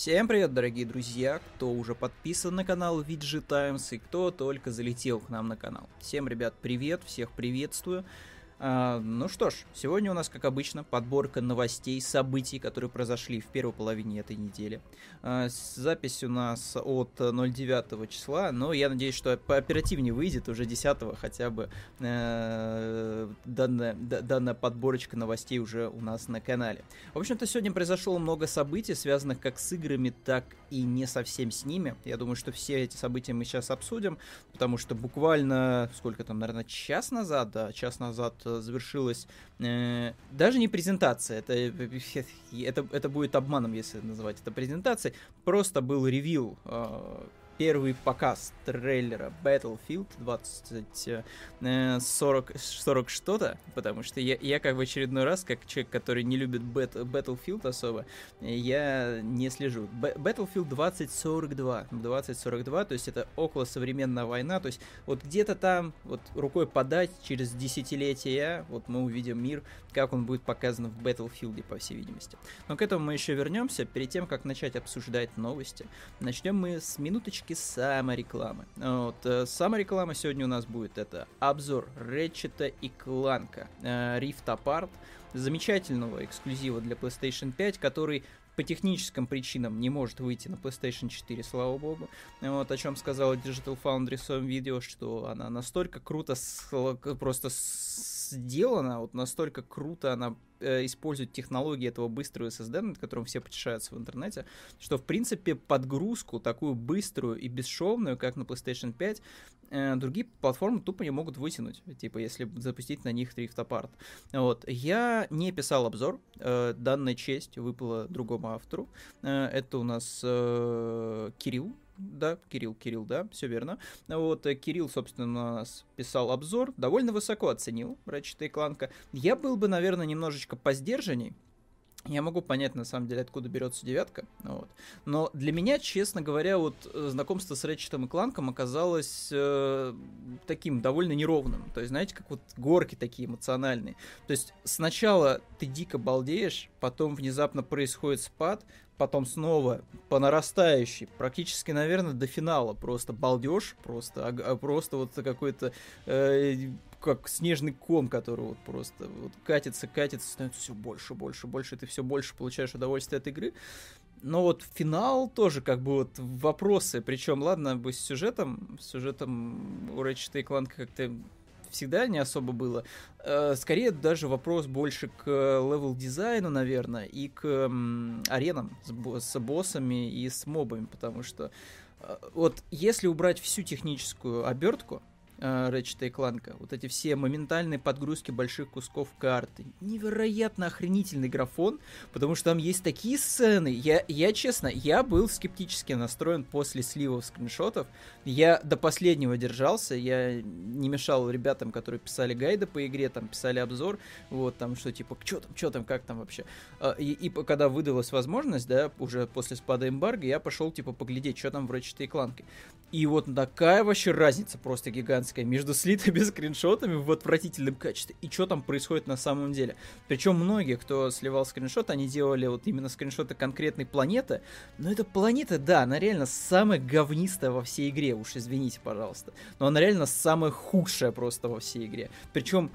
Всем привет, дорогие друзья, кто уже подписан на канал VG Times и кто только залетел к нам на канал. Всем, ребят, привет, всех приветствую. А, ну что ж, сегодня у нас, как обычно, подборка новостей, событий, которые произошли в первой половине этой недели. А, запись у нас от 09 числа, но я надеюсь, что пооперативнее выйдет уже 10 хотя бы э, данная, данная подборочка новостей уже у нас на канале. В общем-то, сегодня произошло много событий, связанных как с играми, так и не совсем с ними. Я думаю, что все эти события мы сейчас обсудим, потому что буквально, сколько там, наверное, час назад, да, час назад завершилась э, даже не презентация, это, это, это будет обманом, если называть это презентацией, просто был ревил э, первый показ трейлера Battlefield 20 40, 40 что-то, потому что я, я как в очередной раз, как человек, который не любит Battlefield особо, я не слежу. Battlefield 2042, 2042, то есть это около современная война, то есть вот где-то там, вот рукой подать через десятилетия, вот мы увидим мир, как он будет показан в Battlefield, по всей видимости. Но к этому мы еще вернемся. Перед тем, как начать обсуждать новости, начнем мы с минуточки рубрики саморекламы. Вот, э, самореклама сегодня у нас будет это обзор Ретчета и Кланка э, Rift Apart, замечательного эксклюзива для PlayStation 5, который по техническим причинам не может выйти на PlayStation 4, слава богу. Вот о чем сказала Digital Foundry в своем видео, что она настолько круто просто сделана, вот настолько круто она э, использует технологии этого быстрого SSD, над которым все потешаются в интернете, что, в принципе, подгрузку такую быструю и бесшовную, как на PlayStation 5, э, другие платформы тупо не могут вытянуть, типа, если запустить на них Rift Apart. Вот. Я не писал обзор, э, данная честь выпала другому автору. Это у нас Кирилл, да, Кирилл, Кирилл, да, все верно. Вот, э, Кирилл, собственно, у нас писал обзор, довольно высоко оценил Ratchet и Clank. Я был бы, наверное, немножечко поздержанней, я могу понять, на самом деле, откуда берется девятка, вот. но для меня, честно говоря, вот э, знакомство с Рэчетом и Кланком оказалось э, таким довольно неровным. То есть, знаете, как вот горки такие эмоциональные. То есть сначала ты дико балдеешь, потом внезапно происходит спад, потом снова по нарастающей, практически, наверное, до финала просто балдеж, просто, а, просто вот какой-то э, как снежный ком, который вот просто вот катится, катится, становится все больше, больше, больше, ты все больше получаешь удовольствие от игры. Но вот финал тоже как бы вот вопросы, причем, ладно, бы с сюжетом, с сюжетом у Ratchet Clank как-то всегда не особо было. Э, скорее даже вопрос больше к level дизайну, наверное, и к аренам с, с боссами и с мобами, потому что э, вот если убрать всю техническую обертку, Ratchet & Clank. Вот эти все моментальные подгрузки больших кусков карты. Невероятно охренительный графон, потому что там есть такие сцены. Я, я честно, я был скептически настроен после сливов скриншотов. Я до последнего держался, я не мешал ребятам, которые писали гайды по игре, там писали обзор, вот там что типа, что там, что там, как там вообще. А, и, и когда выдалась возможность, да, уже после спада эмбарго, я пошел типа поглядеть, что там в Ratchet и Clank. И вот такая вообще разница просто гигантская между слитыми скриншотами в отвратительном качестве и что там происходит на самом деле. Причем многие, кто сливал скриншот, они делали вот именно скриншоты конкретной планеты. Но эта планета, да, она реально самая говнистая во всей игре, уж извините, пожалуйста. Но она реально самая худшая просто во всей игре. Причем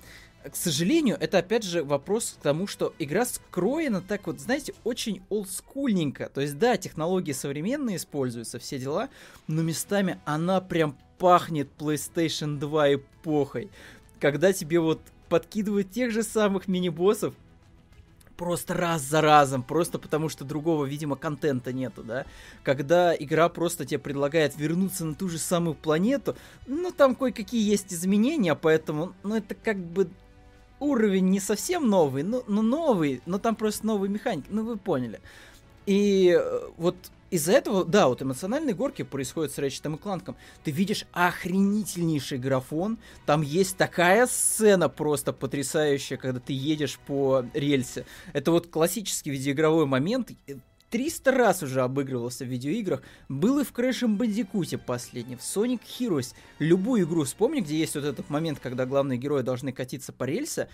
к сожалению, это опять же вопрос к тому, что игра скроена так вот, знаете, очень олдскульненько. То есть, да, технологии современные используются, все дела, но местами она прям пахнет PlayStation 2 эпохой. Когда тебе вот подкидывают тех же самых мини-боссов, просто раз за разом, просто потому что другого, видимо, контента нету, да. Когда игра просто тебе предлагает вернуться на ту же самую планету, ну, там кое-какие есть изменения, поэтому, ну, это как бы уровень не совсем новый, но, но новый, но там просто новые механики, ну вы поняли. И э, вот из-за этого, да, вот эмоциональные горки происходят с Рэчетом и Кланком. Ты видишь охренительнейший графон. Там есть такая сцена просто потрясающая, когда ты едешь по рельсе. Это вот классический видеоигровой момент. 300 раз уже обыгрывался в видеоиграх. Был и в Crash Bandicoot последний, в Sonic Heroes. Любую игру вспомни, где есть вот этот момент, когда главные герои должны катиться по рельсе,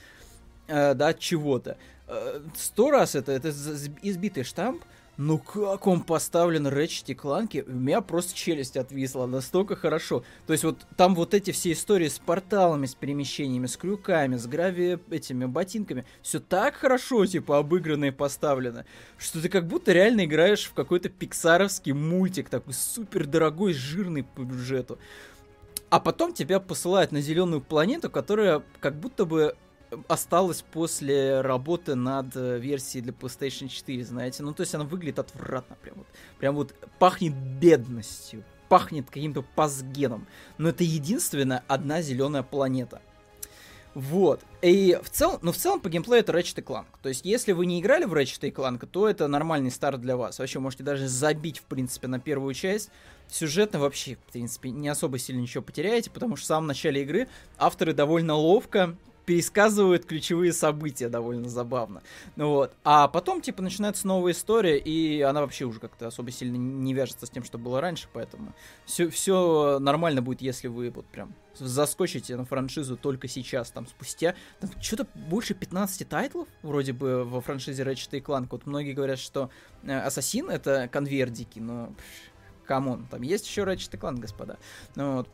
э, да, от чего-то. Э, сто раз это, это избитый штамп, ну как он поставлен Ratchet и Clank, у меня просто челюсть отвисла, настолько хорошо. То есть вот там вот эти все истории с порталами, с перемещениями, с крюками, с грави этими ботинками, все так хорошо, типа, обыграно и поставлено, что ты как будто реально играешь в какой-то пиксаровский мультик, такой супер дорогой, жирный по бюджету. А потом тебя посылают на зеленую планету, которая как будто бы осталась после работы над э, версией для PlayStation 4, знаете. Ну, то есть она выглядит отвратно, прям вот. Прям вот пахнет бедностью, пахнет каким-то пасгеном. Но это единственная одна зеленая планета. Вот. И в целом, ну в целом по геймплею это Ratchet Clank. То есть, если вы не играли в Ratchet Clank, то это нормальный старт для вас. Вообще, можете даже забить, в принципе, на первую часть. Сюжетно вообще, в принципе, не особо сильно ничего потеряете, потому что в самом начале игры авторы довольно ловко пересказывают ключевые события довольно забавно. Ну вот. А потом, типа, начинается новая история, и она вообще уже как-то особо сильно не вяжется с тем, что было раньше, поэтому все, все нормально будет, если вы вот прям заскочите на франшизу только сейчас, там, спустя, там, что-то больше 15 тайтлов, вроде бы, во франшизе Ratchet Clank. Вот многие говорят, что Ассасин э, это конвейер дикий, но come on, там есть еще Ratchet Clank, господа. Ну, вот.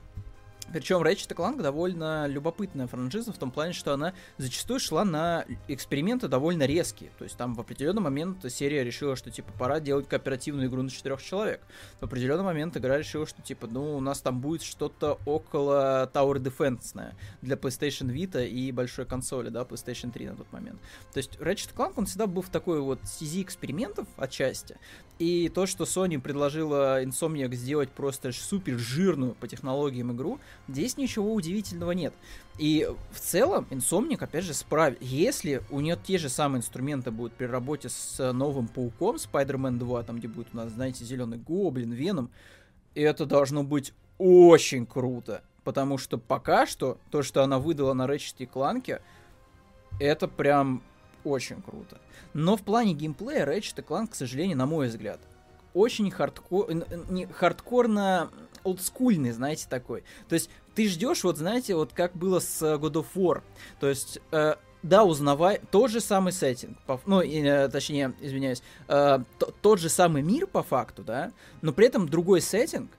Причем Ratchet Clank довольно любопытная франшиза в том плане, что она зачастую шла на эксперименты довольно резкие. То есть там в определенный момент серия решила, что типа пора делать кооперативную игру на четырех человек. В определенный момент игра решила, что типа ну у нас там будет что-то около Tower Defense для PlayStation Vita и большой консоли, да, PlayStation 3 на тот момент. То есть Ratchet Clank он всегда был в такой вот стези экспериментов отчасти. И то, что Sony предложила Insomniac сделать просто супер жирную по технологиям игру, здесь ничего удивительного нет. И в целом Insomniac, опять же, справит. Если у нее те же самые инструменты будут при работе с новым Пауком, Spider-Man 2, там где будет у нас, знаете, зеленый гоблин, Веном, это должно быть очень круто. Потому что пока что то, что она выдала на Ratchet и Clank, это прям очень круто. Но в плане геймплея Ratchet Clank, к сожалению, на мой взгляд, очень хардкор, не, хардкорно олдскульный, знаете, такой. То есть ты ждешь, вот знаете, вот как было с God of War. То есть э, да, узнавай тот же самый сеттинг, по, ну, э, точнее, извиняюсь, э, т, тот же самый мир по факту, да, но при этом другой сеттинг,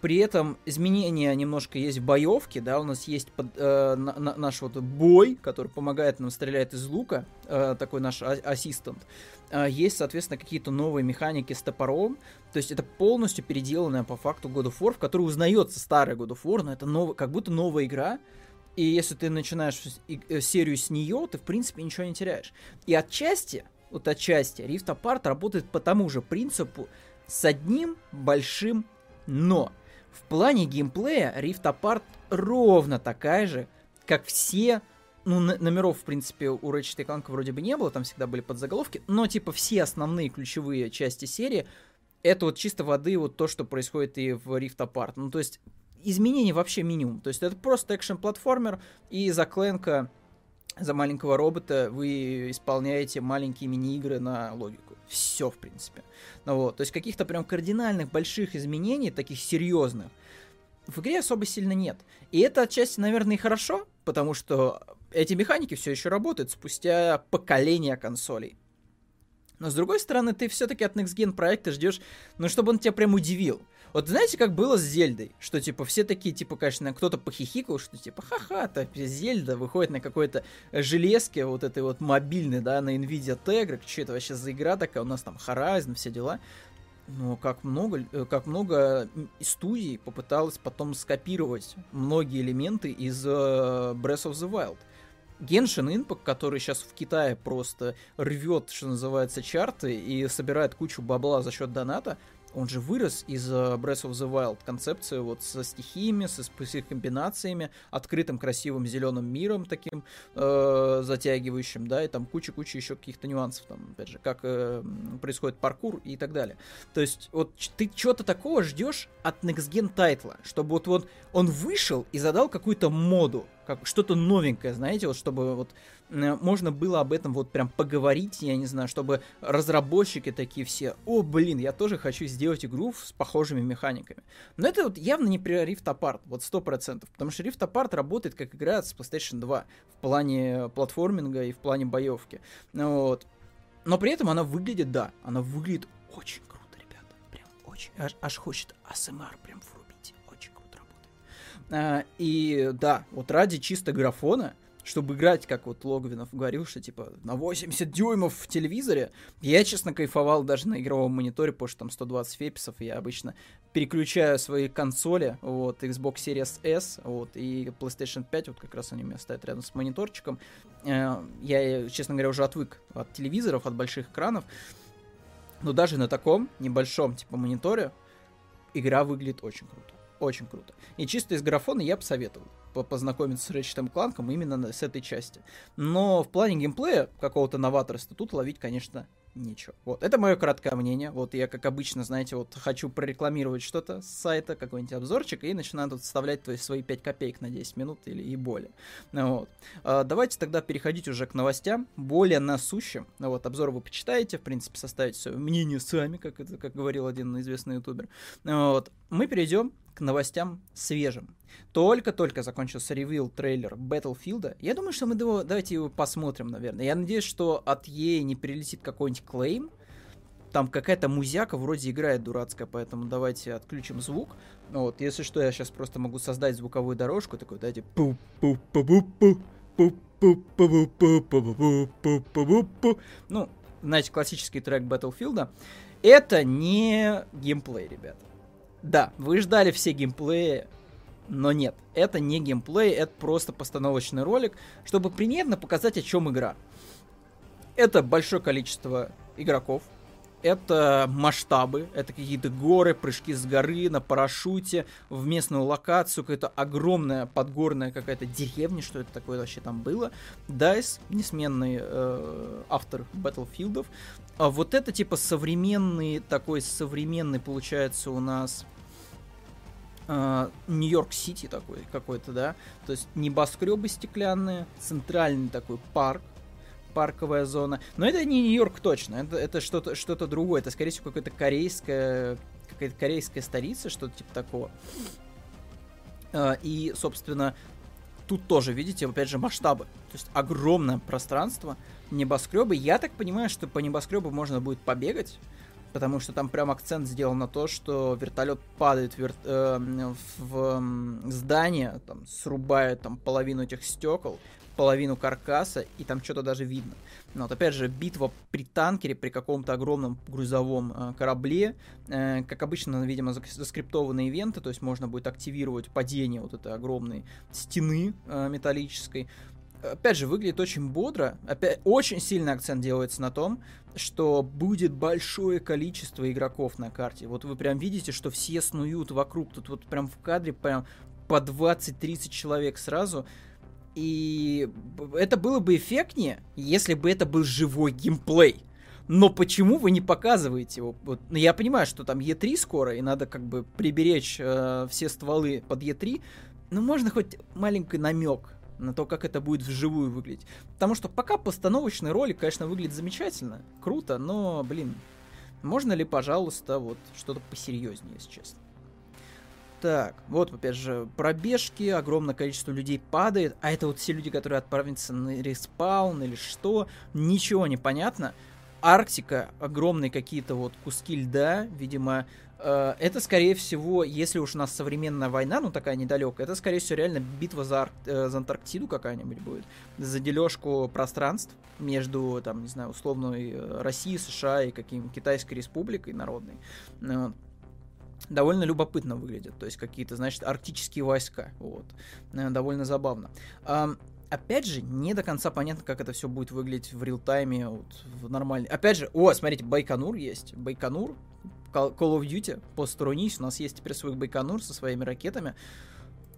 при этом изменения немножко есть в боевке, да, у нас есть под, э, на, на, наш вот boy, который помогает нам стрелять из лука, э, такой наш а- ассистент. Э, есть, соответственно, какие-то новые механики с топором, то есть это полностью переделанная по факту God of War, в которой узнается старый God of War, но это нов... как будто новая игра, и если ты начинаешь э, серию с нее, ты в принципе ничего не теряешь. И отчасти, вот отчасти, Rift Apart работает по тому же принципу с одним большим но. В плане геймплея Rift Apart ровно такая же, как все ну, номеров, в принципе, у Ratchet Clank вроде бы не было, там всегда были подзаголовки, но, типа, все основные ключевые части серии, это вот чисто воды вот то, что происходит и в Rift Apart. Ну, то есть, изменений вообще минимум. То есть, это просто экшен-платформер, и за Кленка, за маленького робота вы исполняете маленькие мини-игры на логику. Все, в принципе. Ну, вот. То есть каких-то прям кардинальных больших изменений, таких серьезных, в игре особо сильно нет. И это отчасти, наверное, и хорошо, потому что эти механики все еще работают спустя поколения консолей. Но с другой стороны, ты все-таки от Next Gen проекта ждешь, ну, чтобы он тебя прям удивил. Вот знаете, как было с Зельдой? Что, типа, все такие, типа, конечно, кто-то похихикал, что, типа, ха-ха, так Зельда выходит на какой-то железке вот этой вот мобильной, да, на Nvidia Tegra, что это вообще за игра такая, у нас там Horizon, все дела. Но как много, э, как много студий попыталось потом скопировать многие элементы из uh, Breath of the Wild. Genshin Impact, который сейчас в Китае просто рвет, что называется, чарты и собирает кучу бабла за счет доната, он же вырос из uh, Breath of the Wild концепции вот со стихиями, со, комбинациями, открытым красивым зеленым миром таким э, затягивающим, да, и там куча-куча еще каких-то нюансов, там, опять же, как э, происходит паркур и так далее. То есть вот ты чего-то такого ждешь от Next Gen тайтла, чтобы вот, вот он вышел и задал какую-то моду, как что-то новенькое, знаете, вот чтобы вот можно было об этом вот прям поговорить, я не знаю, чтобы разработчики такие все, о, блин, я тоже хочу сделать игру с похожими механиками. Но это вот явно не при Rift Apart, вот сто процентов, потому что Rift Apart работает как игра с PlayStation 2 в плане платформинга и в плане боевки. Вот. Но при этом она выглядит, да, она выглядит очень круто, ребята. Прям очень. Аж, аж хочет АСМР прям врубить. Очень круто работает. А, и да, вот ради чисто графона чтобы играть, как вот Логвинов говорил, что типа на 80 дюймов в телевизоре. Я, честно, кайфовал даже на игровом мониторе, потому что там 120 феписов, я обычно переключаю свои консоли, вот, Xbox Series S, вот, и PlayStation 5, вот как раз они у меня стоят рядом с мониторчиком. Э, я, честно говоря, уже отвык от телевизоров, от больших экранов, но даже на таком небольшом, типа, мониторе игра выглядит очень круто. Очень круто. И чисто из графона я бы советовал познакомиться с Ratchet Clank именно с этой части. Но в плане геймплея какого-то новаторства тут ловить, конечно, ничего. Вот, это мое краткое мнение. Вот я, как обычно, знаете, вот хочу прорекламировать что-то с сайта, какой-нибудь обзорчик, и начинаю тут вставлять то есть, свои 5 копеек на 10 минут или и более. Вот. А, давайте тогда переходить уже к новостям, более насущим. Вот, обзор вы почитаете, в принципе, составите свое мнение сами, как, это, как говорил один известный ютубер. Вот. Мы перейдем к новостям свежим. Только-только закончился ревил трейлер Battlefield. Я думаю, что мы его, давайте его посмотрим, наверное. Я надеюсь, что от EA не прилетит какой-нибудь клейм. Там какая-то музяка вроде играет дурацкая, поэтому давайте отключим звук. Вот, если что, я сейчас просто могу создать звуковую дорожку, такой, дайте пу пу пу пу пу пу пу пу пу пу пу пу пу Ну, знаете, классический трек Battlefield. Это не геймплей, ребята. Да, вы ждали все геймплеи, но нет, это не геймплей, это просто постановочный ролик, чтобы примерно показать, о чем игра. Это большое количество игроков, это масштабы, это какие-то горы, прыжки с горы на парашюте в местную локацию, какая-то огромная подгорная какая-то деревня, что это такое вообще там было. Дайс, несменный э, автор Баттлфилдов. А вот это типа современный, такой современный получается у нас а, Нью-Йорк-Сити такой какой-то, да, то есть небоскребы стеклянные, центральный такой парк, парковая зона. Но это не Нью-Йорк точно, это, это что-то что другое, это, скорее всего, какая-то корейская, какая-то корейская столица, что-то типа такого. А, и, собственно, тут тоже, видите, опять же, масштабы. То есть огромное пространство, небоскребы. Я так понимаю, что по небоскребу можно будет побегать потому что там прям акцент сделан на то, что вертолет падает вер... э, в здание, там, срубает там половину этих стекол, половину каркаса, и там что-то даже видно. Но вот опять же, битва при танкере, при каком-то огромном грузовом э, корабле, э, как обычно, видимо, заскриптованные ивенты, то есть можно будет активировать падение вот этой огромной стены э, металлической, опять же, выглядит очень бодро. Опять, очень сильный акцент делается на том, что будет большое количество игроков на карте. Вот вы прям видите, что все снуют вокруг. Тут вот прям в кадре прям по 20-30 человек сразу. И это было бы эффектнее, если бы это был живой геймплей. Но почему вы не показываете его? Вот, ну, я понимаю, что там Е3 скоро, и надо как бы приберечь э, все стволы под Е3. Но можно хоть маленький намек на то, как это будет вживую выглядеть. Потому что пока постановочный ролик, конечно, выглядит замечательно, круто, но, блин, можно ли, пожалуйста, вот что-то посерьезнее, если честно. Так, вот, опять же, пробежки, огромное количество людей падает, а это вот все люди, которые отправятся на респаун или что, ничего не понятно. Арктика, огромные какие-то вот куски льда, видимо, Э, это, скорее всего, если уж у нас современная война, ну такая недалекая, это, скорее всего, реально битва за, Ар- э, за Антарктиду какая-нибудь будет. За дележку пространств между, там, не знаю, условной э, Россией, США и каким Китайской республикой народной. Довольно любопытно выглядит. То есть какие-то, значит, арктические войска. Вот. Довольно забавно. Опять же, не до конца понятно, как это все будет выглядеть в реал-тайме, вот, в нормальной. Опять же, о, смотрите, Байконур есть. Байконур, Call of Duty, посторонись, у нас есть теперь свой Байконур со своими ракетами.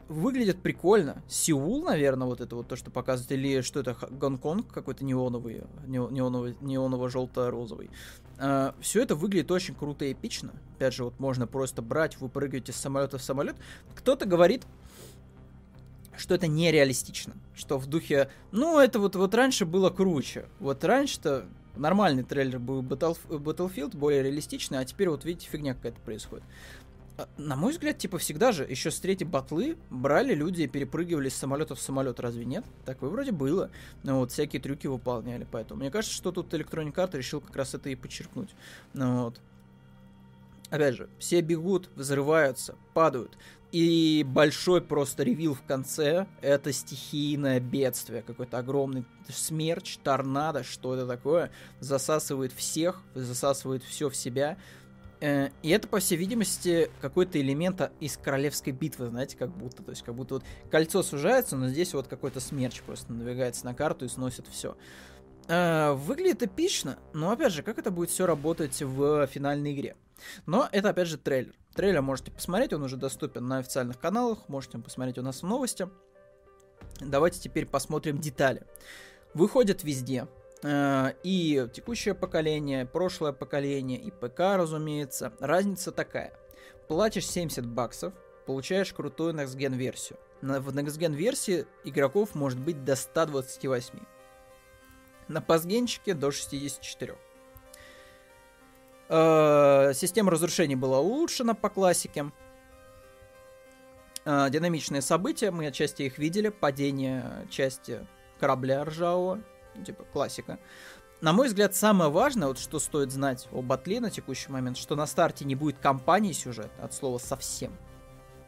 Выглядит прикольно. Сеул, наверное, вот это вот то, что показывает, или что это, Гонконг какой-то неоновый, неоново-желто-розовый. А, все это выглядит очень круто и эпично. Опять же, вот можно просто брать, выпрыгивать из самолета в самолет. Кто-то говорит, что это нереалистично. Что в духе, ну, это вот, вот раньше было круче. Вот раньше-то нормальный трейлер был Battlefield, более реалистичный, а теперь вот видите, фигня какая-то происходит. А, на мой взгляд, типа всегда же, еще с третьей батлы брали люди и перепрыгивали с самолета в самолет, разве нет? Такое вроде было. Но вот всякие трюки выполняли, поэтому мне кажется, что тут Electronic Arts решил как раз это и подчеркнуть. Ну, вот. Опять же, все бегут, взрываются, падают. И большой просто ревил в конце — это стихийное бедствие, какой-то огромный смерч, торнадо, что это такое, засасывает всех, засасывает все в себя. Э, и это, по всей видимости, какой-то элемент из королевской битвы, знаете, как будто. То есть, как будто вот кольцо сужается, но здесь вот какой-то смерч просто надвигается на карту и сносит все. Э, выглядит эпично, но опять же, как это будет все работать в финальной игре? Но это, опять же, трейлер. Трейлер можете посмотреть, он уже доступен на официальных каналах, можете посмотреть у нас в новости. Давайте теперь посмотрим детали. Выходит везде, и текущее поколение, прошлое поколение, и ПК, разумеется. Разница такая. Платишь 70 баксов, получаешь крутую Next Gen версию. В Next Gen версии игроков может быть до 128. На пасгенчике до 64. Э, система разрушений была улучшена по классике. Э, динамичные события, мы отчасти их видели. Падение части корабля ржавого, типа классика. На мой взгляд, самое важное, вот что стоит знать о батле на текущий момент, что на старте не будет кампании сюжет, от слова совсем.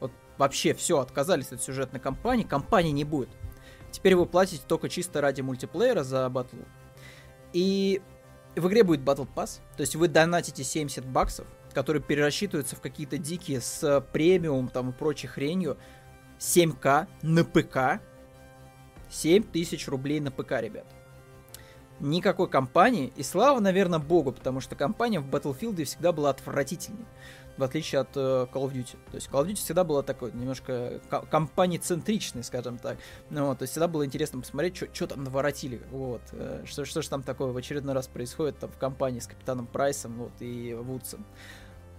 Вот вообще все, отказались от сюжетной кампании, кампании не будет. Теперь вы платите только чисто ради мультиплеера за батлу. И в игре будет Battle Pass, то есть вы донатите 70 баксов, которые перерасчитываются в какие-то дикие с премиум там и прочей хренью. 7к на ПК. 7000 рублей на ПК, ребят. Никакой компании, и слава, наверное, богу, потому что компания в Battlefield всегда была отвратительной в отличие от э, Call of Duty. То есть Call of Duty всегда была такой немножко компании-центричной, скажем так. Ну, вот, то есть всегда было интересно посмотреть, что там наворотили, вот, э, что, же там такое в очередной раз происходит там в компании с Капитаном Прайсом, вот, и Вудсом.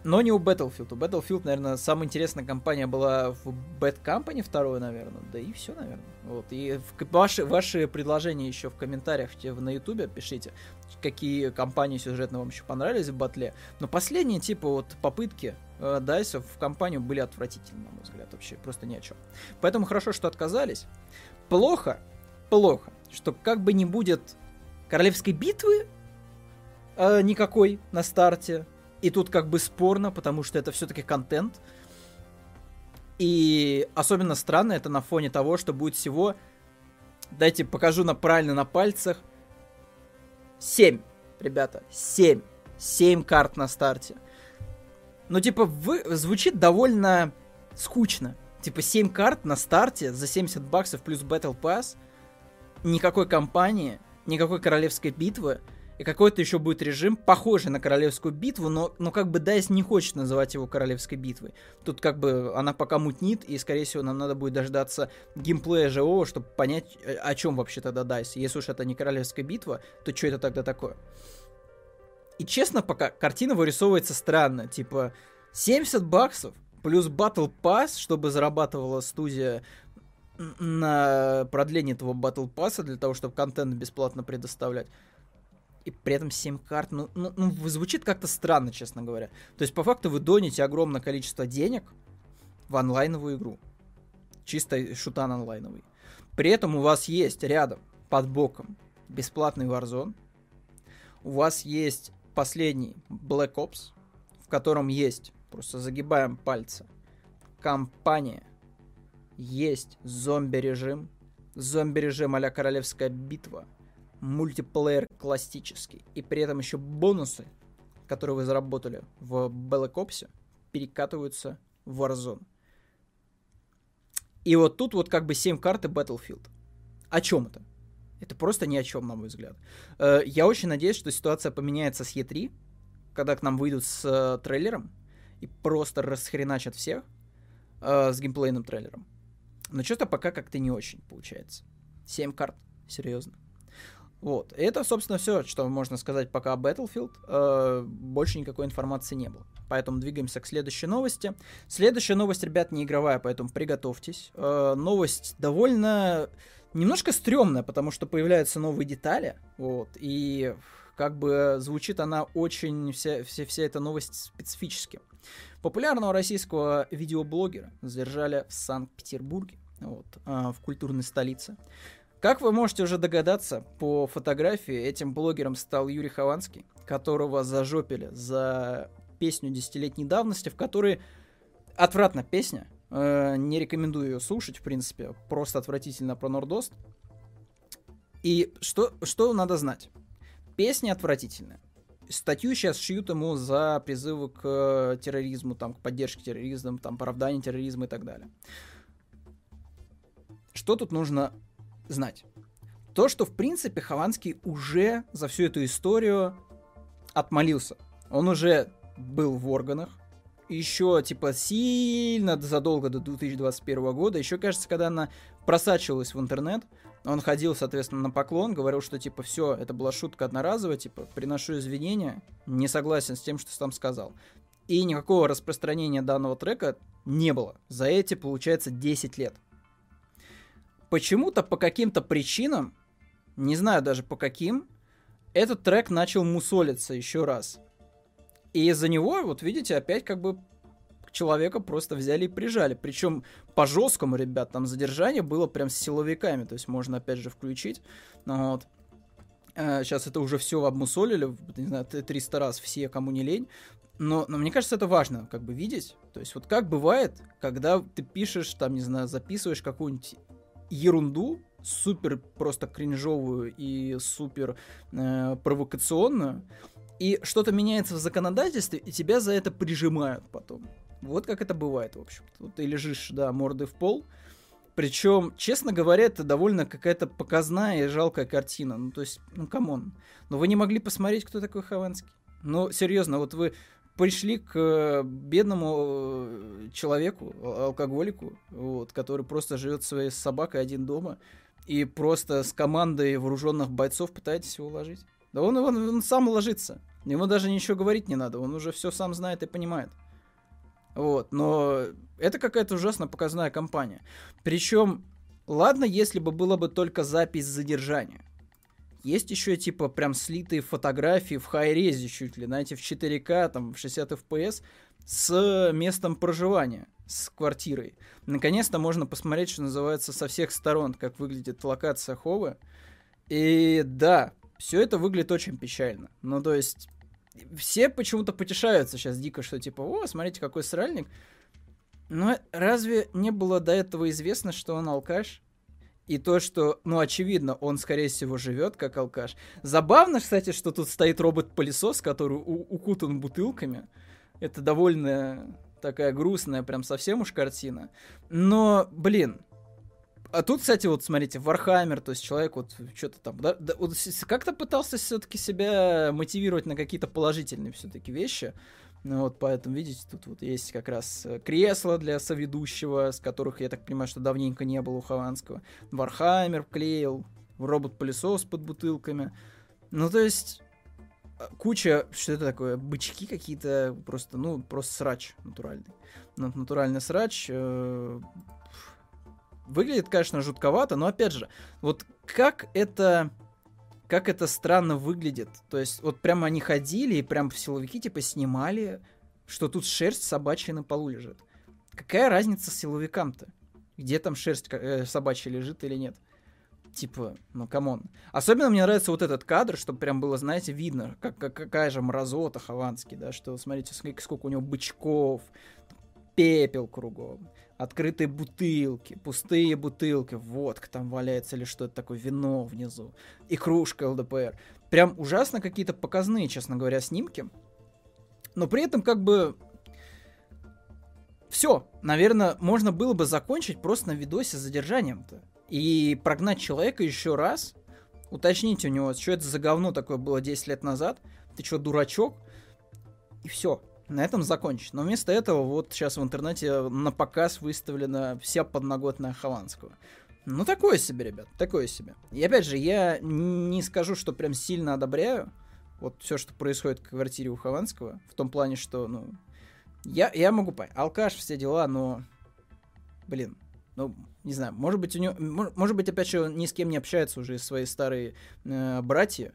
Но не у Battlefield. У Battlefield, наверное, самая интересная компания была в Bad Company второй, наверное. Да и все, наверное. Вот. И в, ваши, ваши предложения еще в комментариях на Ютубе пишите, какие компании сюжетно вам еще понравились в батле. Но последние, типа, вот попытки э, Дайса в компанию были отвратительны, на мой взгляд, вообще. Просто ни о чем. Поэтому хорошо, что отказались. Плохо, плохо, что как бы не будет королевской битвы э, никакой на старте, и тут как бы спорно, потому что это все-таки контент. И особенно странно это на фоне того, что будет всего... Дайте покажу на правильно на пальцах. 7, ребята, 7. 7 карт на старте. Ну, типа, вы, звучит довольно скучно. Типа, 7 карт на старте за 70 баксов плюс Battle Pass. Никакой кампании, никакой королевской битвы и какой-то еще будет режим, похожий на королевскую битву, но, но как бы DICE не хочет называть его королевской битвой. Тут как бы она пока мутнит, и, скорее всего, нам надо будет дождаться геймплея живого, чтобы понять, э, о чем вообще тогда DICE. Если уж это не королевская битва, то что это тогда такое? И честно, пока картина вырисовывается странно. Типа, 70 баксов плюс Battle Pass, чтобы зарабатывала студия на продление этого Battle Pass для того, чтобы контент бесплатно предоставлять и при этом 7 карт, ну, ну, ну звучит как-то странно, честно говоря. То есть, по факту, вы доните огромное количество денег в онлайновую игру. Чисто шутан онлайновый. При этом у вас есть рядом, под боком, бесплатный Warzone. У вас есть последний Black Ops, в котором есть, просто загибаем пальцы, компания, есть зомби-режим, зомби-режим а Королевская битва – мультиплеер классический, и при этом еще бонусы, которые вы заработали в Black Ops, перекатываются в Warzone. И вот тут вот как бы 7 карты Battlefield. О чем это? Это просто ни о чем, на мой взгляд. Э, я очень надеюсь, что ситуация поменяется с E3, когда к нам выйдут с э, трейлером и просто расхреначат всех э, с геймплейным трейлером. Но что-то пока как-то не очень получается. 7 карт, серьезно. Вот. И это, собственно, все, что можно сказать пока о Battlefield. Э, больше никакой информации не было. Поэтому двигаемся к следующей новости. Следующая новость, ребят, не игровая, поэтому приготовьтесь. Э, новость довольно немножко стрёмная, потому что появляются новые детали. Вот. И как бы звучит она очень, вся, вся, вся эта новость специфически. Популярного российского видеоблогера задержали в Санкт-Петербурге, вот, э, в культурной столице. Как вы можете уже догадаться, по фотографии этим блогером стал Юрий Хованский, которого зажопили за песню десятилетней давности, в которой отвратная песня, э, не рекомендую ее слушать, в принципе, просто отвратительно про Нордост. И что, что надо знать? Песня отвратительная. Статью сейчас шьют ему за призывы к э, терроризму, там, к поддержке терроризма, там, оправданию терроризма и так далее. Что тут нужно знать? То, что, в принципе, Хованский уже за всю эту историю отмолился. Он уже был в органах, еще, типа, сильно задолго до 2021 года, еще, кажется, когда она просачивалась в интернет, он ходил, соответственно, на поклон, говорил, что, типа, все, это была шутка одноразовая, типа, приношу извинения, не согласен с тем, что сам сказал. И никакого распространения данного трека не было. За эти, получается, 10 лет. Почему-то по каким-то причинам, не знаю даже по каким, этот трек начал мусолиться еще раз. И из-за него, вот видите, опять как бы человека просто взяли и прижали. Причем по жесткому, ребят, там задержание было прям с силовиками. То есть можно опять же включить. Ну вот. Сейчас э, это уже все обмусолили, не знаю, 300 раз все, кому не лень. Но, но мне кажется, это важно, как бы видеть. То есть вот как бывает, когда ты пишешь, там, не знаю, записываешь какую-нибудь ерунду, супер просто кринжовую и супер э, провокационную, и что-то меняется в законодательстве, и тебя за это прижимают потом. Вот как это бывает, в общем. Вот ты лежишь, да, мордой в пол. Причем, честно говоря, это довольно какая-то показная и жалкая картина. Ну, то есть, ну, come on. Но вы не могли посмотреть, кто такой Хованский? Ну, серьезно, вот вы пришли к э, бедному э, человеку, алкоголику, вот, который просто живет своей собакой один дома, и просто с командой вооруженных бойцов пытаетесь его уложить. Да он, он, он сам ложится. Ему даже ничего говорить не надо. Он уже все сам знает и понимает. Вот, но это какая-то ужасно показная компания. Причем, ладно, если бы было бы только запись задержания. Есть еще, типа, прям слитые фотографии в хай-резе чуть ли, знаете, в 4К, там, в 60 FPS с местом проживания, с квартирой. Наконец-то можно посмотреть, что называется, со всех сторон, как выглядит локация Ховы. И да, все это выглядит очень печально. Ну, то есть, все почему-то потешаются сейчас дико, что типа, о, смотрите, какой сральник. Но разве не было до этого известно, что он алкаш? И то, что, ну, очевидно, он, скорее всего, живет как алкаш. Забавно, кстати, что тут стоит робот-пылесос, который укутан бутылками. Это довольно такая грустная, прям совсем уж картина. Но, блин, а тут, кстати, вот смотрите, Вархаммер, то есть человек вот что-то там, да, да вот как-то пытался все-таки себя мотивировать на какие-то положительные все-таки вещи. Ну вот, поэтому, видите, тут вот есть как раз э, кресло для соведущего, с которых, я так понимаю, что давненько не было у Хованского. Вархаммер клеил, робот-пылесос под бутылками. Ну, то есть, э, куча, что это такое, бычки какие-то, просто, ну, просто срач натуральный. Ну, натуральный срач, э, Выглядит, конечно, жутковато, но опять же, вот как это как это странно выглядит. То есть, вот прямо они ходили и прям силовики типа снимали, что тут шерсть собачья на полу лежит. Какая разница силовикам-то? Где там шерсть э, собачья лежит или нет? Типа, ну come on. Особенно мне нравится вот этот кадр, чтобы прям было, знаете, видно, как, как, какая же мразота Хованский, да, что смотрите, сколько у него бычков, пепел кругом открытые бутылки, пустые бутылки, водка там валяется или что-то такое, вино внизу, и кружка ЛДПР. Прям ужасно какие-то показные, честно говоря, снимки. Но при этом как бы все, наверное, можно было бы закончить просто на видосе с задержанием-то. И прогнать человека еще раз, уточнить у него, что это за говно такое было 10 лет назад, ты что, дурачок? И все на этом закончить. Но вместо этого вот сейчас в интернете на показ выставлена вся подноготная Хованского. Ну, такое себе, ребят, такое себе. И опять же, я не скажу, что прям сильно одобряю вот все, что происходит в квартире у Хованского, в том плане, что, ну, я, я могу понять, алкаш, все дела, но, блин, ну, не знаю, может быть, у него, может быть, опять же, ни с кем не общается уже свои старые э, братья,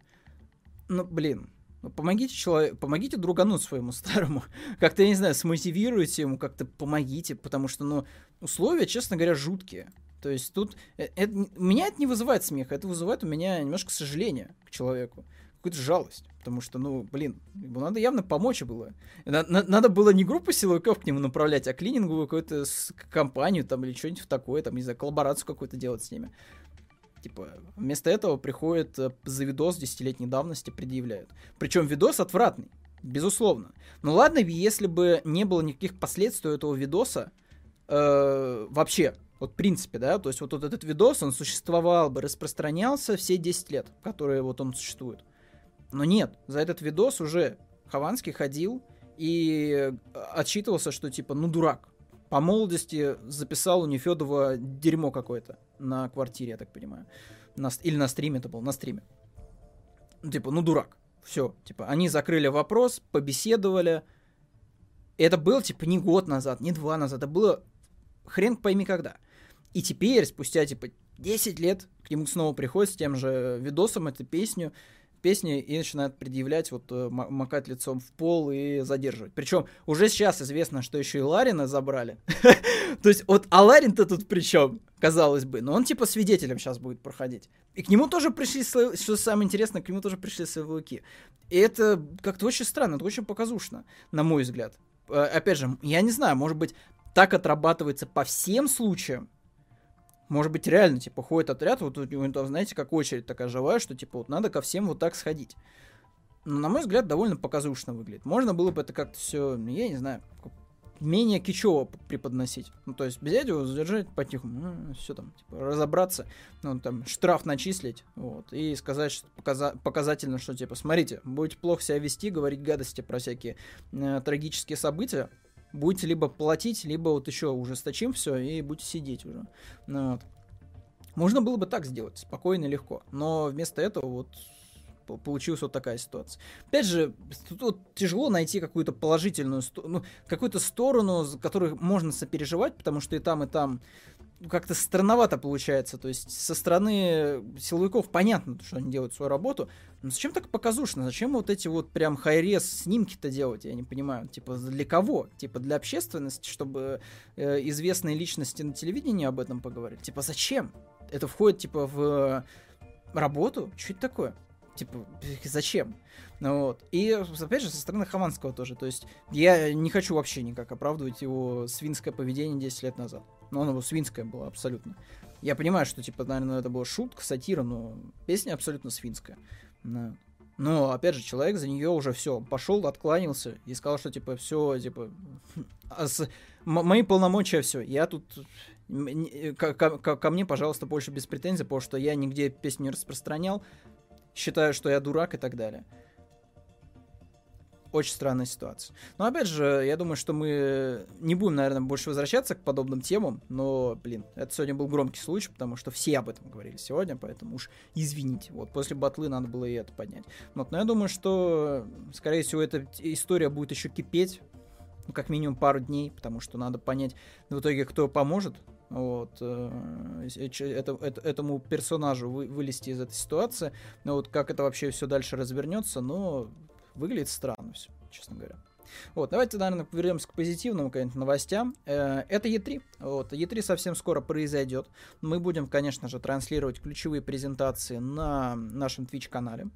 ну, блин, ну, помогите человеку, помогите другану своему старому. Как-то, я не знаю, смотивируйте ему, как-то помогите, потому что, ну, условия, честно говоря, жуткие. То есть тут... Это, меня это не вызывает смеха, это вызывает у меня немножко сожаления к человеку. какую-то жалость. Потому что, ну, блин, ему надо явно помочь было. Надо было не группу силовиков к нему направлять, а клининговую какую-то компанию там или что-нибудь такое, там, не знаю, коллаборацию какую-то делать с ними. Типа, вместо этого приходит э, за видос десятилетней давности предъявляют. Причем видос отвратный, безусловно. Но ладно, если бы не было никаких последствий этого видоса, э, вообще, вот в принципе, да, то есть вот, вот этот видос, он существовал бы, распространялся все 10 лет, которые вот он существует. Но нет, за этот видос уже Хованский ходил и отчитывался, что типа, ну дурак. По молодости записал у Нефедова дерьмо какое-то на квартире, я так понимаю. На, или на стриме это был, на стриме. Ну, типа, ну дурак. Все, типа, они закрыли вопрос, побеседовали. Это было, типа, не год назад, не два назад, это было хрен пойми когда. И теперь, спустя, типа, 10 лет, к нему снова приходит с тем же видосом эту песню, песни и начинают предъявлять, вот э, макать лицом в пол и задерживать. Причем уже сейчас известно, что еще и Ларина забрали. То есть вот, а Ларин-то тут при чем, казалось бы, но он типа свидетелем сейчас будет проходить. И к нему тоже пришли, что самое интересное, к нему тоже пришли силовики. И это как-то очень странно, это очень показушно, на мой взгляд. Э, опять же, я не знаю, может быть, так отрабатывается по всем случаям, может быть, реально, типа, ходит отряд, вот у него знаете, как очередь такая живая, что, типа, вот надо ко всем вот так сходить. Но, на мой взгляд, довольно показушно выглядит. Можно было бы это как-то все, я не знаю, менее кичево преподносить. Ну, то есть взять его, задержать по-тихому, ну, все там, типа, разобраться, ну, там, штраф начислить, вот, и сказать что показа- показательно, что, типа, смотрите, будете плохо себя вести, говорить гадости про всякие э, трагические события, будете либо платить, либо вот еще ужесточим все и будете сидеть уже. Ну, вот. Можно было бы так сделать, спокойно легко. Но вместо этого вот получилась вот такая ситуация. Опять же, тут тяжело найти какую-то положительную, ну, какую-то сторону, за которой можно сопереживать, потому что и там, и там как-то странновато получается. То есть со стороны силовиков понятно, что они делают свою работу. Но зачем так показушно? Зачем вот эти вот прям хайрес снимки-то делать? Я не понимаю. Типа для кого? Типа для общественности, чтобы э, известные личности на телевидении об этом поговорили? Типа зачем? Это входит типа в работу? Что это такое? Типа, зачем? Ну, вот. И, опять же, со стороны Хованского тоже. То есть, я не хочу вообще никак оправдывать его свинское поведение 10 лет назад. Но оно свинское было абсолютно. Я понимаю, что, типа, наверное, это была шутка, сатира, но песня абсолютно свинская. Но, опять же, человек за нее уже все пошел, откланялся и сказал, что, типа, все, типа, мои полномочия все. Я тут ко, ко, ко мне, пожалуйста, больше без претензий, потому что я нигде песню не распространял, считаю, что я дурак и так далее очень странная ситуация. Но опять же, я думаю, что мы не будем, наверное, больше возвращаться к подобным темам, но, блин, это сегодня был громкий случай, потому что все об этом говорили сегодня, поэтому уж извините. Вот, после батлы надо было и это поднять. Вот, но я думаю, что, скорее всего, эта история будет еще кипеть, ну, как минимум пару дней, потому что надо понять в итоге, кто поможет вот, э, это, это, этому персонажу вы, вылезти из этой ситуации. Но вот как это вообще все дальше развернется, но выглядит странно все, честно говоря. Вот, давайте, наверное, вернемся к позитивным каким-то новостям. Э, это E3. Вот, E3 совсем скоро произойдет. Мы будем, конечно же, транслировать ключевые презентации на нашем Twitch-канале.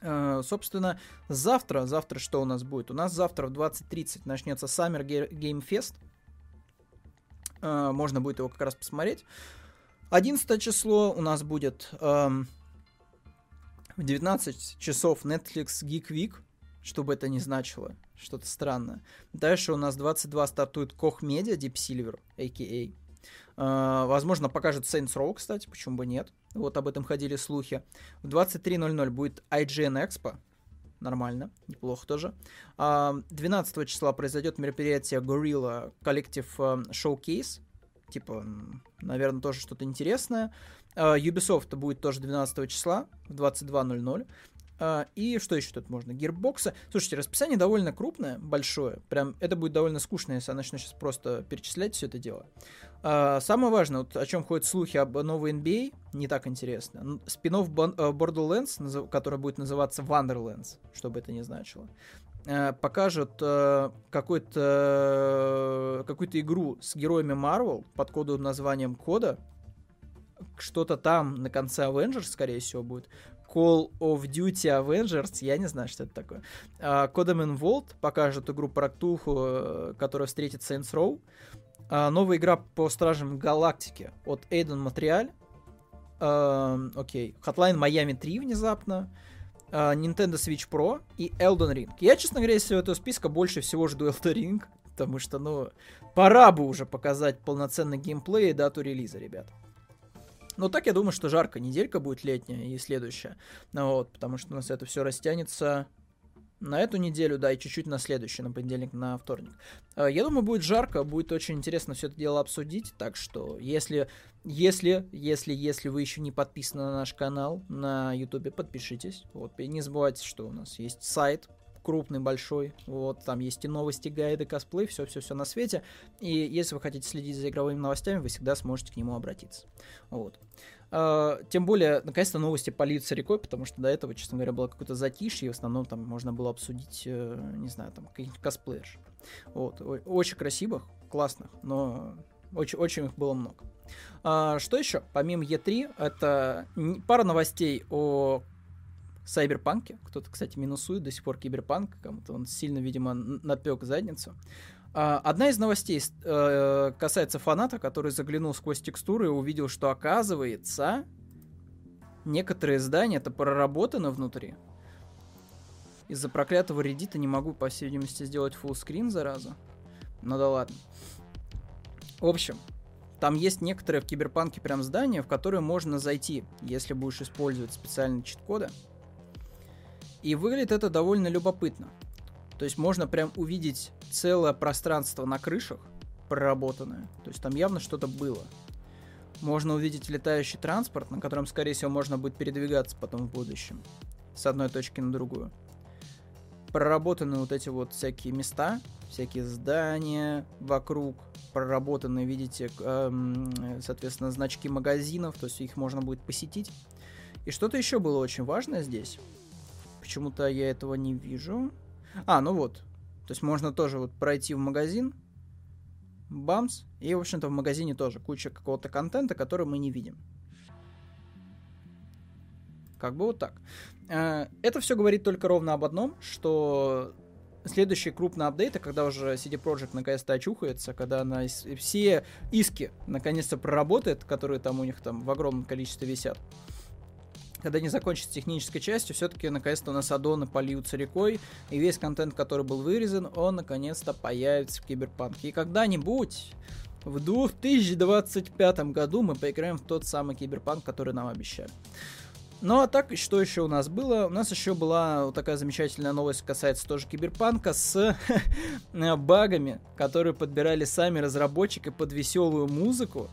Э, собственно, завтра, завтра что у нас будет? У нас завтра в 20.30 начнется Summer Game Fest. Э, можно будет его как раз посмотреть. 11 число у нас будет эм, в 19 часов Netflix Geek Week, что бы это ни значило, что-то странное. Дальше у нас 22 стартует Koch Media Deep Silver, a.k.a. Uh, возможно, покажет Saints Row, кстати, почему бы нет. Вот об этом ходили слухи. В 23.00 будет IGN Expo. Нормально, неплохо тоже. Uh, 12 числа произойдет мероприятие Gorilla Collective Showcase. Типа, наверное, тоже что-то интересное. Uh, Ubisoft будет тоже 12 числа в 22.00. Uh, и что еще тут можно? Гирбокса. Слушайте, расписание довольно крупное, большое. Прям это будет довольно скучно, если я начну сейчас просто перечислять все это дело. Uh, самое важное, вот о чем ходят слухи об новой NBA, не так интересно. Спинов Borderlands, который будет называться Wonderlands, что бы это ни значило. Uh, покажут uh, какую-то какую-то игру с героями Marvel под кодовым названием Кода, что-то там на конце Avengers, скорее всего, будет. Call of Duty Avengers, я не знаю, что это такое. Uh, Codeman Vault покажет игру про Ктулху, э, которая встретит Saints Row. Uh, новая игра по Стражам Галактики от Эйден Материаль. Uh, окей. Hotline Miami 3 внезапно. Uh, Nintendo Switch Pro и Elden Ring. Я, честно говоря, из всего этого списка больше всего жду Elden Ring, потому что, ну, пора бы уже показать полноценный геймплей и дату релиза, ребят. Но так я думаю, что жарко. Неделька будет летняя и следующая. Ну, вот, потому что у нас это все растянется на эту неделю, да, и чуть-чуть на следующий, на понедельник, на вторник. А, я думаю, будет жарко, будет очень интересно все это дело обсудить, так что если, если, если, если вы еще не подписаны на наш канал на ютубе, подпишитесь, вот, и не забывайте, что у нас есть сайт, крупный, большой. Вот, там есть и новости, гайды, косплей, все-все-все на свете. И если вы хотите следить за игровыми новостями, вы всегда сможете к нему обратиться. Вот. Uh, тем более, наконец-то новости польются рекой, потому что до этого, честно говоря, было какое-то затишье, и в основном там можно было обсудить, uh, не знаю, там каких-нибудь косплеерш. Вот. Очень красивых, классных, но очень, очень их было много. Uh, что еще? Помимо E3, это пара новостей о Сайберпанке. Кто-то, кстати, минусует до сих пор Киберпанк. Кому-то он сильно, видимо, напек задницу. А, одна из новостей э, касается фаната, который заглянул сквозь текстуры и увидел, что оказывается некоторые здания это проработано внутри. Из-за проклятого редита не могу, по всей видимости, сделать full скрин, зараза. Ну да ладно. В общем, там есть некоторые в Киберпанке прям здания, в которые можно зайти, если будешь использовать специальные чит-коды. И выглядит это довольно любопытно. То есть можно прям увидеть целое пространство на крышах проработанное. То есть там явно что-то было. Можно увидеть летающий транспорт, на котором, скорее всего, можно будет передвигаться потом в будущем. С одной точки на другую. Проработаны вот эти вот всякие места, всякие здания вокруг. Проработаны, видите, эм, соответственно, значки магазинов, то есть их можно будет посетить. И что-то еще было очень важное здесь. Почему-то я этого не вижу. А, ну вот. То есть можно тоже вот пройти в магазин, бамс, и, в общем-то, в магазине тоже куча какого-то контента, который мы не видим. Как бы вот так. Э, это все говорит только ровно об одном, что следующий крупный апдейт, когда уже CD Projekt наконец-то очухается, когда она все иски наконец-то проработает, которые там у них там в огромном количестве висят, когда не закончится технической частью, все-таки наконец-то у нас аддоны польются рекой, и весь контент, который был вырезан, он наконец-то появится в Киберпанке. И когда-нибудь в 2025 году мы поиграем в тот самый Киберпанк, который нам обещали. Ну а так, что еще у нас было? У нас еще была вот такая замечательная новость, касается тоже Киберпанка, с багами, которые подбирали сами разработчики под веселую музыку.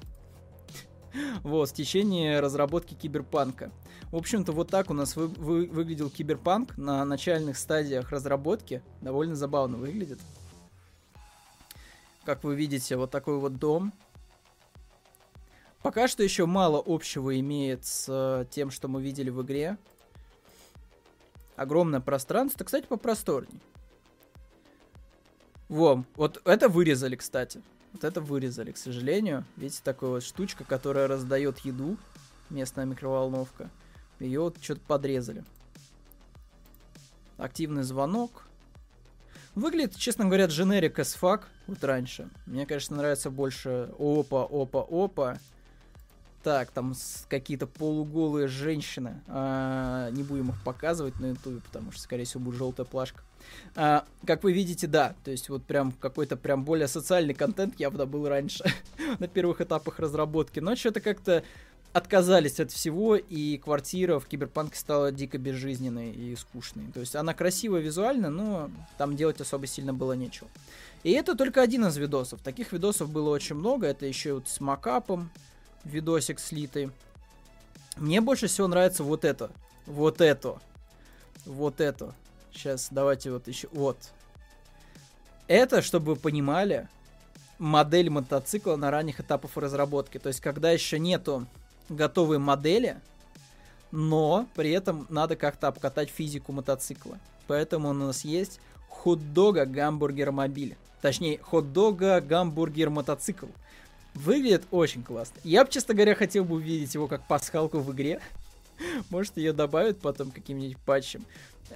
Вот, в течение разработки Киберпанка. В общем-то, вот так у нас вы, вы, выглядел Киберпанк на начальных стадиях разработки. Довольно забавно выглядит. Как вы видите, вот такой вот дом. Пока что еще мало общего имеет с э, тем, что мы видели в игре. Огромное пространство. Кстати, попросторней. Во, вот это вырезали, кстати. Вот это вырезали, к сожалению. Видите, такая вот штучка, которая раздает еду. Местная микроволновка. Ее вот что-то подрезали. Активный звонок. Выглядит, честно говоря, дженерик as fuck, вот раньше. Мне, конечно, нравится больше опа, опа, опа. Так, там какие-то полуголые женщины. А, не будем их показывать на ютубе, потому что, скорее всего, будет желтая плашка. А, как вы видите, да, то есть вот прям какой-то прям более социальный контент явно был раньше на первых этапах разработки, но что-то как-то отказались от всего, и квартира в Киберпанке стала дико безжизненной и скучной. То есть она красивая визуально, но там делать особо сильно было нечего. И это только один из видосов. Таких видосов было очень много. Это еще вот с макапом видосик слитый. Мне больше всего нравится вот это. Вот это. Вот это. Сейчас давайте вот еще. Вот. Это, чтобы вы понимали, модель мотоцикла на ранних этапах разработки. То есть, когда еще нету готовые модели, но при этом надо как-то обкатать физику мотоцикла. Поэтому у нас есть хот-дога гамбургер мобиль. Точнее, хот-дога гамбургер мотоцикл. Выглядит очень классно. Я бы, честно говоря, хотел бы увидеть его как пасхалку в игре. Может, ее добавят потом каким-нибудь патчем.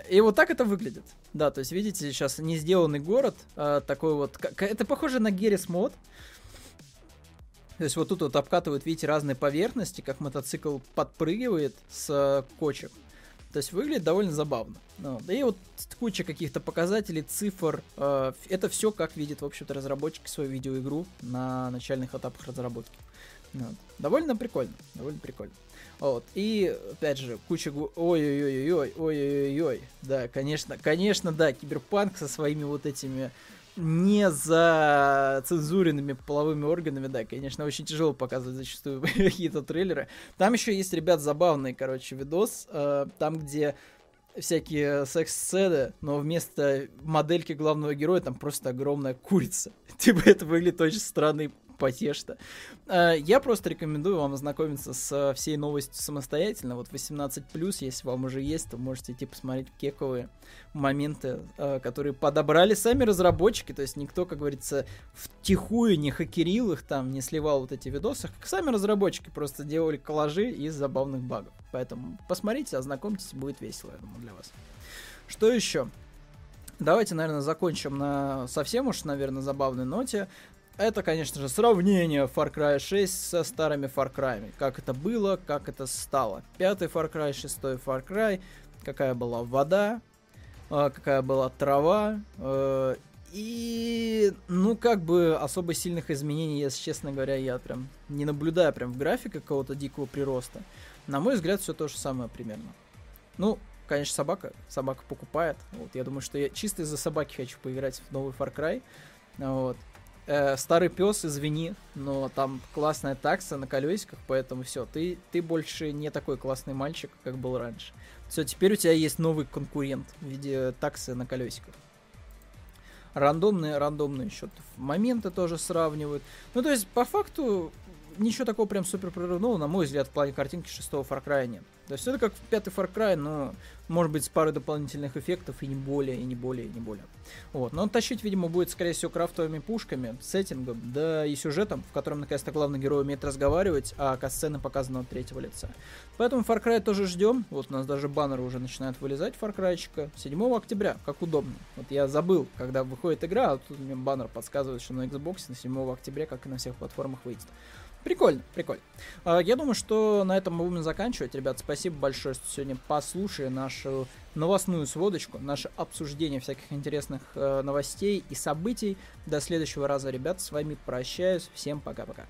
И вот так это выглядит. Да, то есть, видите, сейчас не сделанный город, а, такой вот... Это похоже на Геррис мод. То есть вот тут вот обкатывают, видите, разные поверхности, как мотоцикл подпрыгивает с кочек. То есть выглядит довольно забавно. Ну, и вот куча каких-то показателей, цифр. Э, это все, как видит, в общем-то, разработчик свою видеоигру на начальных этапах разработки. Вот. Довольно прикольно, довольно прикольно. Вот. И, опять же, куча... Ой-ой-ой-ой, ой-ой-ой. Да, конечно, конечно, да, Киберпанк со своими вот этими не за цензуренными половыми органами, да, конечно, очень тяжело показывать зачастую какие-то трейлеры. Там еще есть, ребят, забавный, короче, видос, э, там, где всякие секс-сцены, но вместо модельки главного героя там просто огромная курица. Типа это выглядит очень странно и потешно. Э, я просто рекомендую вам ознакомиться с всей новостью самостоятельно. Вот 18+, если вам уже есть, то можете идти посмотреть кековые моменты, э, которые подобрали сами разработчики. То есть никто, как говорится, втихую не хакерил их там, не сливал вот эти видосы. Сами разработчики просто делали коллажи из забавных багов. Поэтому посмотрите, ознакомьтесь, будет весело, я думаю, для вас. Что еще? Давайте, наверное, закончим на совсем уж, наверное, забавной ноте. Это, конечно же, сравнение Far Cry 6 со старыми Far Cry. Как это было, как это стало. Пятый Far Cry, шестой Far Cry, какая была вода, а, какая была трава. Э, и, ну, как бы особо сильных изменений, если честно говоря, я прям не наблюдаю прям в графике какого-то дикого прироста. На мой взгляд, все то же самое примерно. Ну, конечно, собака. Собака покупает. Вот, я думаю, что я чисто из-за собаки хочу поиграть в новый Far Cry. Вот. Э, старый пес, извини, но там классная такса на колесиках, поэтому все, ты, ты больше не такой классный мальчик, как был раньше. Все, теперь у тебя есть новый конкурент в виде таксы на колесиках. Рандомные, рандомные счет. Моменты тоже сравнивают. Ну, то есть, по факту, ничего такого прям супер прорывного, на мой взгляд, в плане картинки шестого Far Cry нет. То есть это как пятый Far Cry, но может быть с парой дополнительных эффектов и не более, и не более, и не более. Вот. Но он тащить, видимо, будет, скорее всего, крафтовыми пушками, сеттингом, да и сюжетом, в котором, наконец-то, главный герой умеет разговаривать, а касцены показаны от третьего лица. Поэтому Far Cry тоже ждем. Вот у нас даже баннеры уже начинают вылезать Far Cry 7 октября, как удобно. Вот я забыл, когда выходит игра, а тут мне баннер подсказывает, что на Xbox на 7 октября, как и на всех платформах, выйдет. Прикольно, прикольно. А, я думаю, что на этом мы будем заканчивать. Ребят, спасибо большое, что сегодня послушали нашу новостную сводочку, наше обсуждение всяких интересных э, новостей и событий. До следующего раза, ребят, с вами прощаюсь. Всем пока-пока.